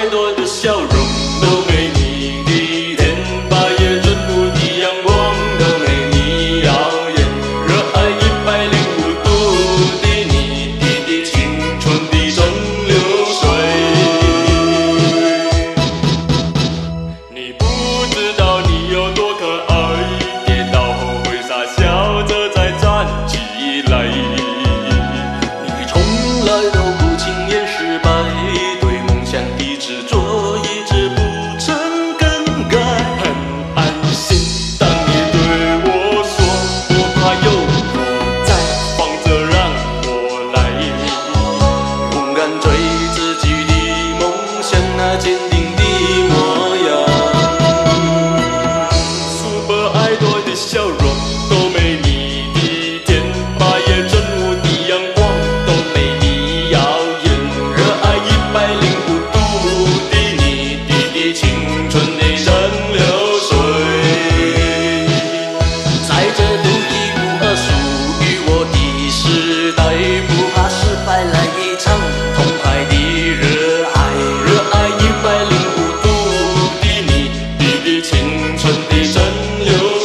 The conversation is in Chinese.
mind on the show. 太多的笑容都没你的甜八月正午的阳光都没你耀眼热爱一百零五度的你滴滴青春的蒸馏水。在这独一无二属于我的时代不怕失败来一场痛快的热爱热爱一百零五度的你滴滴青春的蒸馏